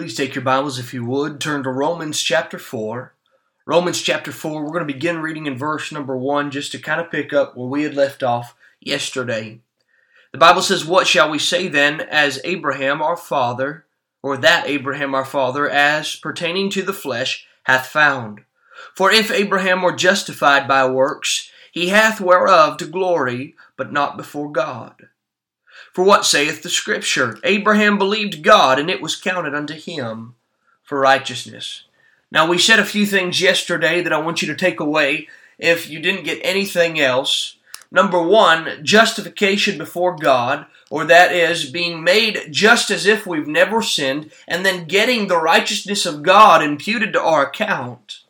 Please take your Bibles, if you would, turn to Romans chapter 4. Romans chapter 4, we're going to begin reading in verse number 1 just to kind of pick up where we had left off yesterday. The Bible says, What shall we say then, as Abraham our father, or that Abraham our father, as pertaining to the flesh, hath found? For if Abraham were justified by works, he hath whereof to glory, but not before God. For what saith the Scripture? Abraham believed God, and it was counted unto him for righteousness. Now, we said a few things yesterday that I want you to take away if you didn't get anything else. Number one, justification before God, or that is being made just as if we've never sinned, and then getting the righteousness of God imputed to our account,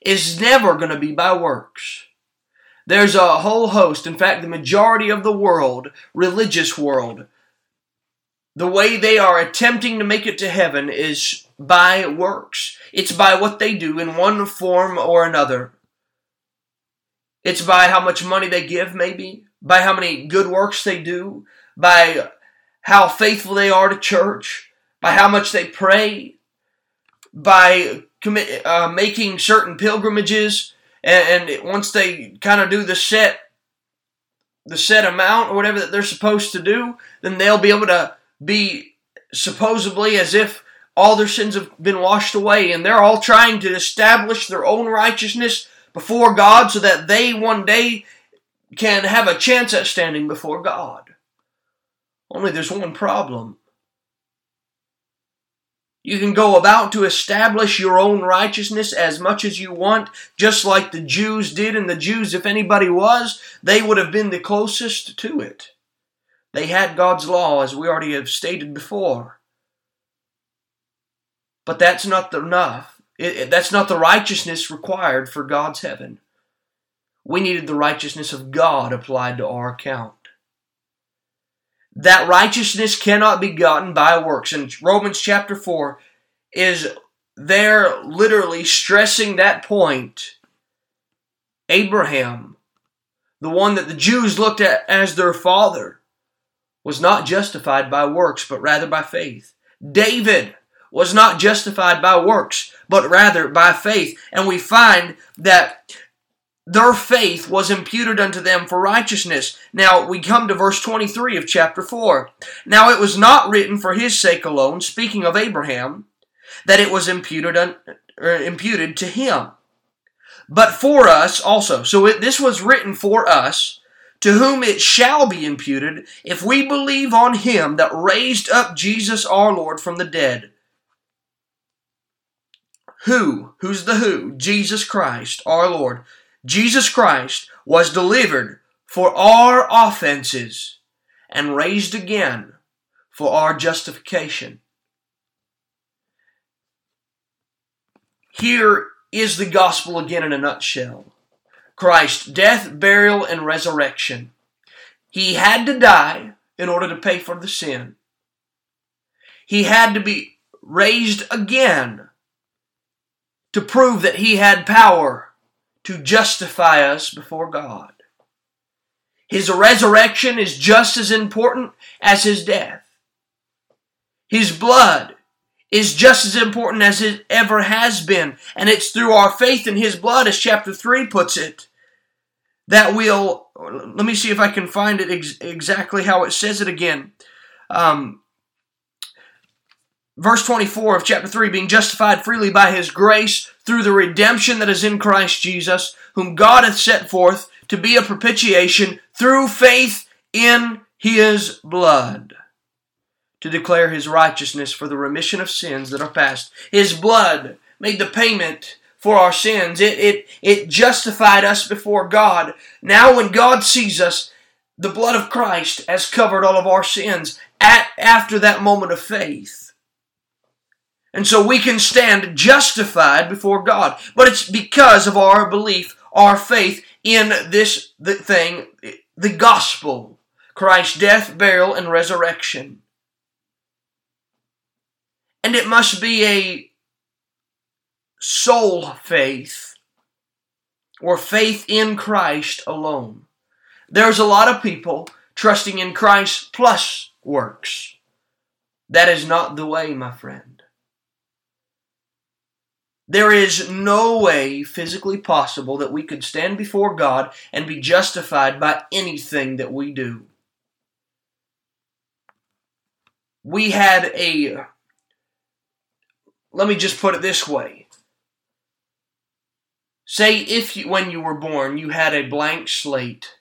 is never going to be by works. There's a whole host, in fact, the majority of the world, religious world, the way they are attempting to make it to heaven is by works. It's by what they do in one form or another. It's by how much money they give, maybe, by how many good works they do, by how faithful they are to church, by how much they pray, by uh, making certain pilgrimages and, and once they kind of do the set the set amount or whatever that they're supposed to do, then they'll be able to be supposedly as if all their sins have been washed away, and they're all trying to establish their own righteousness before God so that they one day can have a chance at standing before God. Only there's one problem. You can go about to establish your own righteousness as much as you want, just like the Jews did. And the Jews, if anybody was, they would have been the closest to it. They had God's law, as we already have stated before. But that's not enough. It, that's not the righteousness required for God's heaven. We needed the righteousness of God applied to our account that righteousness cannot be gotten by works. And Romans chapter 4 is there literally stressing that point. Abraham, the one that the Jews looked at as their father, was not justified by works, but rather by faith. David was not justified by works, but rather by faith. And we find that their faith was imputed unto them for righteousness. Now we come to verse 23 of chapter 4. Now it was not written for his sake alone, speaking of Abraham, that it was imputed, un, er, imputed to him, but for us also. So it, this was written for us, to whom it shall be imputed, if we believe on him that raised up Jesus our Lord from the dead. Who? Who's the who? Jesus Christ, our Lord Jesus Christ was delivered for our offenses and raised again for our justification. Here is the gospel again in a nutshell Christ's death, burial, and resurrection. He had to die in order to pay for the sin. He had to be raised again to prove that he had power to justify us before God. His resurrection is just as important as his death. His blood is just as important as it ever has been. And it's through our faith in his blood, as chapter 3 puts it, that we'll. Let me see if I can find it ex- exactly how it says it again. Um, verse 24 of chapter 3 being justified freely by his grace through the redemption that is in Christ Jesus, whom God hath set forth to be a propitiation through faith in his blood, to declare his righteousness for the remission of sins that are past. His blood made the payment for our sins. It, it, it justified us before God. Now, when God sees us, the blood of Christ has covered all of our sins at, after that moment of faith. And so we can stand justified before God. But it's because of our belief, our faith in this thing, the gospel. Christ's death, burial, and resurrection. And it must be a sole faith or faith in Christ alone. There's a lot of people trusting in Christ plus works. That is not the way, my friend. There is no way physically possible that we could stand before God and be justified by anything that we do. We had a, let me just put it this way. Say if you, when you were born you had a blank slate,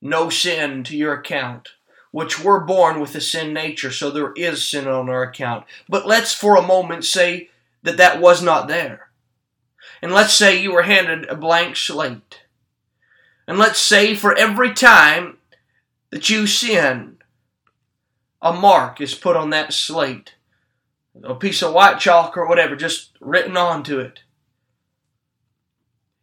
no sin to your account, which we're born with a sin nature, so there is sin on our account. But let's for a moment say that that was not there. And let's say you were handed a blank slate. And let's say for every time that you sin, a mark is put on that slate. A piece of white chalk or whatever, just written onto it.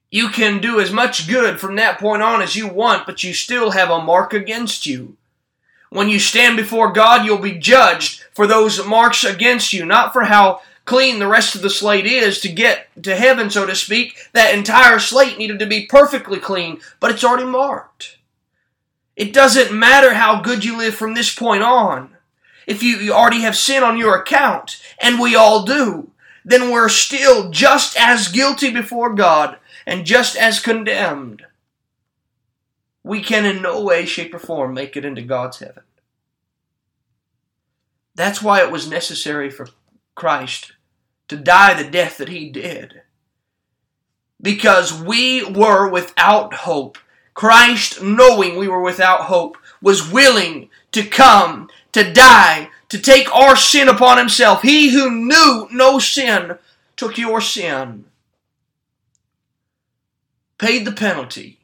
You can do as much good from that point on as you want, but you still have a mark against you. When you stand before God, you'll be judged for those marks against you, not for how clean the rest of the slate is to get to heaven, so to speak. That entire slate needed to be perfectly clean, but it's already marked. It doesn't matter how good you live from this point on. If you, already have sin on your account, and we all do, then we're still just as guilty before God and just as condemned. We can in no way, shape, or form make it into God's heaven. That's why it was necessary for Christ to die the death that he did. Because we were without hope. Christ, knowing we were without hope, was willing to come, to die, to take our sin upon himself. He who knew no sin took your sin, paid the penalty,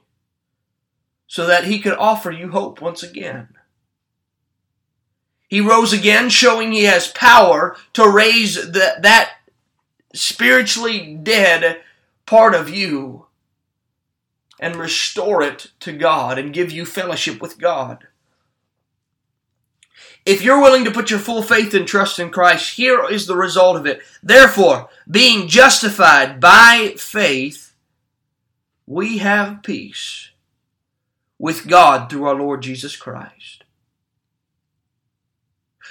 so that he could offer you hope once again. He rose again, showing he has power to raise the, that spiritually dead part of you and restore it to God and give you fellowship with God. If you're willing to put your full faith and trust in Christ, here is the result of it. Therefore, being justified by faith, we have peace with God through our Lord Jesus Christ.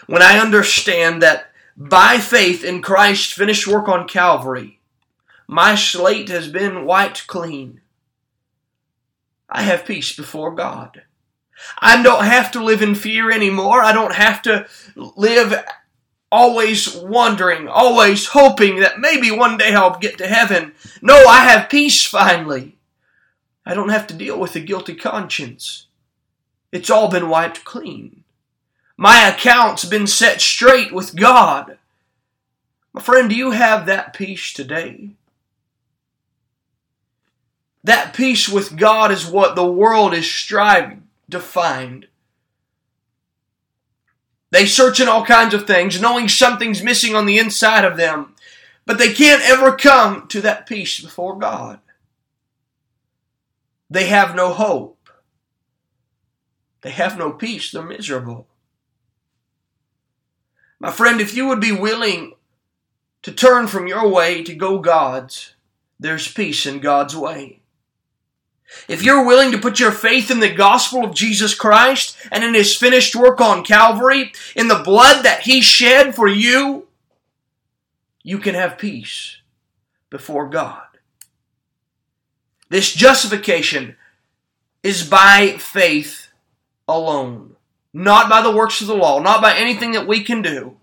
When I understand that by faith in Christ's finished work on Calvary, my slate has been wiped clean. I have peace before God. I don't have to live in fear anymore. I don't have to live always wondering, always hoping that maybe one day I'll get to heaven. No, I have peace finally. I don't have to deal with a guilty conscience. It's all been wiped clean. My account's been set straight with God. My friend, do you have that peace today? That peace with God is what the world is striving to find. They search in all kinds of things, knowing something's missing on the inside of them, but they can't ever come to that peace before God. They have no hope. They have no peace. They're miserable. My friend, if you would be willing to turn from your way to go God's, there's peace in God's way. If you're willing to put your faith in the gospel of Jesus Christ and in His finished work on Calvary, in the blood that He shed for you, you can have peace before God. This justification is by faith alone not by the works of the law, not by anything that we can do.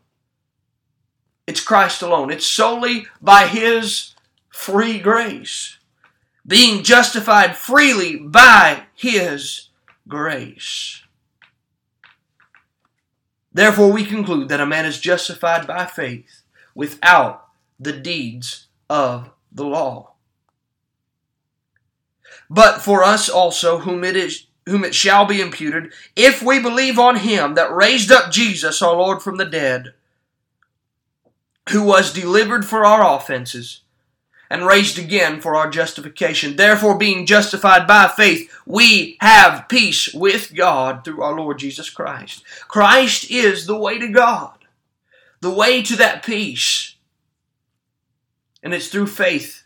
It's Christ alone. It's solely by His free grace, being justified freely by His grace. Therefore, we conclude that a man is justified by faith without the deeds of the law. But for us also, whom it is whom it shall be imputed, if we believe on him that raised up Jesus our Lord from the dead, who was delivered for our offenses and raised again for our justification. Therefore, being justified by faith, we have peace with God through our Lord Jesus Christ. Christ is the way to God, the way to that peace. And it's through faith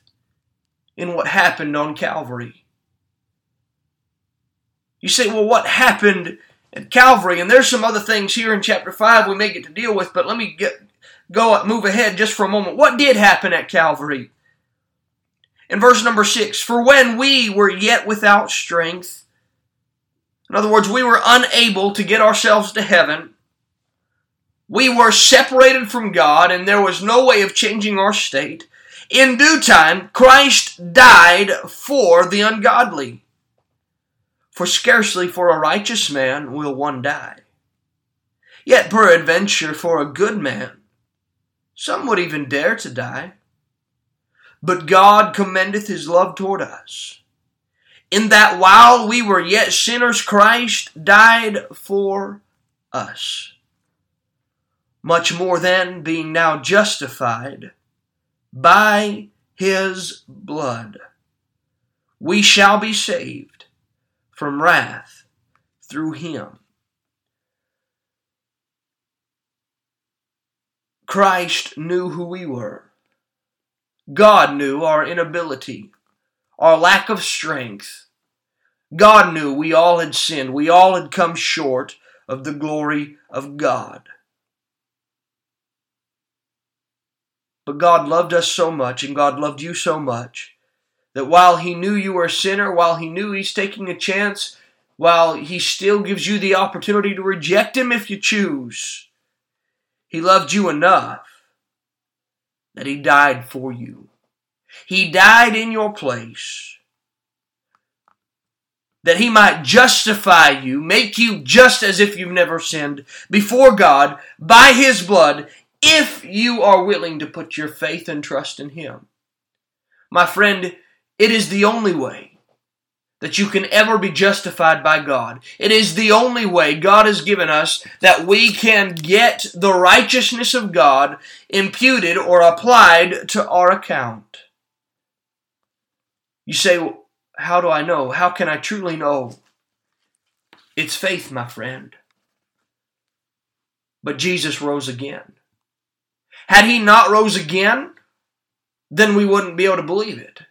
in what happened on Calvary. You say, well, what happened at Calvary? And there's some other things here in chapter 5 we may get to deal with, but let me get go move ahead just for a moment. What did happen at Calvary? In verse number 6, for when we were yet without strength, in other words, we were unable to get ourselves to heaven, we were separated from God, and there was no way of changing our state. In due time, Christ died for the ungodly. For scarcely for a righteous man will one die. Yet peradventure for a good man, some would even dare to die. But God commendeth his love toward us, in that while we were yet sinners, Christ died for us. Much more then, being now justified by his blood, we shall be saved from wrath through him. Christ knew who we were. God knew our inability, our lack of strength. God knew we all had sinned. We all had come short of the glory of God. But God loved us so much, and God loved you so much, that while He knew you were a sinner, while He knew He's taking a chance, while He still gives you the opportunity to reject Him if you choose, He loved you enough that He died for you. He died in your place that He might justify you, make you just as if you've never sinned before God by His blood, if you are willing to put your faith and trust in Him. My friend, it is the only way that you can ever be justified by God. It is the only way God has given us that we can get the righteousness of God imputed or applied to our account. You say, How do I know? How can I truly know? It's faith, my friend. But Jesus rose again. Had he not rose again, then we wouldn't be able to believe it.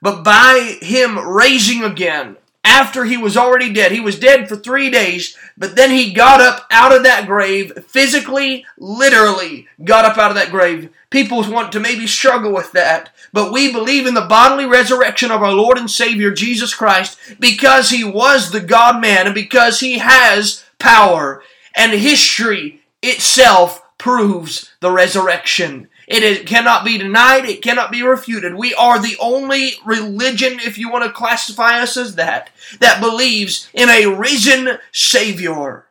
But by him raising again, after he was already dead, he was dead for three days, but then he got up out of that grave, physically, literally got up out of that grave. People want to maybe struggle with that, but we believe in the bodily resurrection of our Lord and Savior Jesus Christ because he was the God man and because he has power. And history itself proves the resurrection. It is, cannot be denied. It cannot be refuted. We are the only religion, if you want to classify us as that, that believes in a risen Savior.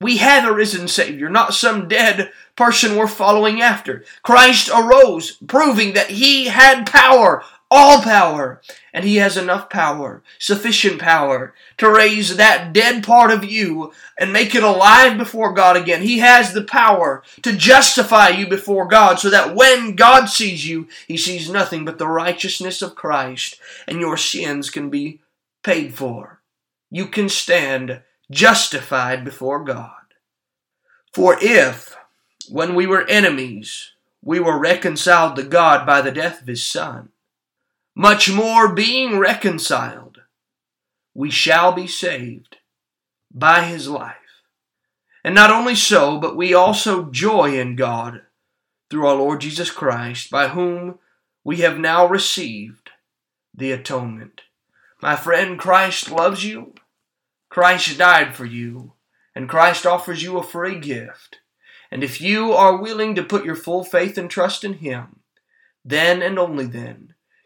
We have a risen Savior, not some dead person we're following after. Christ arose, proving that He had power all power, and He has enough power, sufficient power, to raise that dead part of you and make it alive before God again. He has the power to justify you before God so that when God sees you, He sees nothing but the righteousness of Christ, and your sins can be paid for. You can stand justified before God. For if, when we were enemies, we were reconciled to God by the death of His Son, much more being reconciled, we shall be saved by his life. And not only so, but we also joy in God through our Lord Jesus Christ, by whom we have now received the atonement. My friend, Christ loves you. Christ died for you. And Christ offers you a free gift. And if you are willing to put your full faith and trust in Him, then and only then